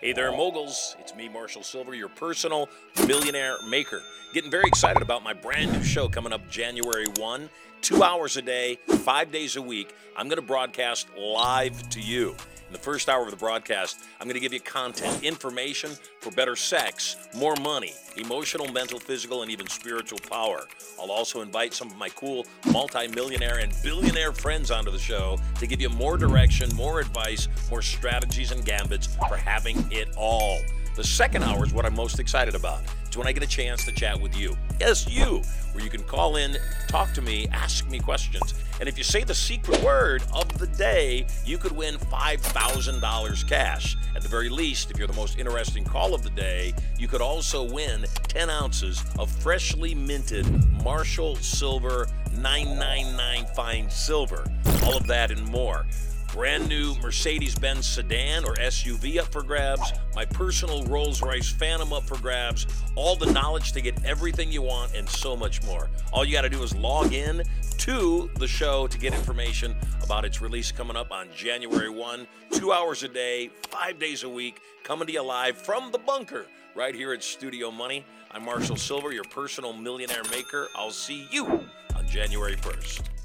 Hey there, moguls. It's me, Marshall Sylver, your personal millionaire maker. Getting very excited about my brand new show coming up January 1. Two hours a day, five days a week. I'm going to broadcast live to you. In the first hour of the broadcast, I'm going to give you content, information for better sex, more money, emotional, mental, physical, and even spiritual power. I'll also invite some of my cool multimillionaire and billionaire friends onto the show to give you more direction, more advice, more strategies and gambits for having it all. The second hour is what I'm most excited about. It's when I get a chance to chat with you. Yes, you, where you can call in, talk to me, ask me questions. And if you say the secret word of the day, you could win $5,000 cash. At the very least, if you're the most interesting call of the day, you could also win 10 ounces of freshly minted Marshall Silver 999 Fine Silver. All of that and more brand new Mercedes Benz sedan or SUV up for grabs, my personal Rolls Royce Phantom up for grabs, all the knowledge to get everything you want, and so much more. All you got to do is log in to the show to get information about its release coming up on January 1, two hours a day, five days a week, coming to you live from the bunker right here at Studio Money. I'm Marshall Sylver, your personal millionaire maker. I'll see you on January 1st.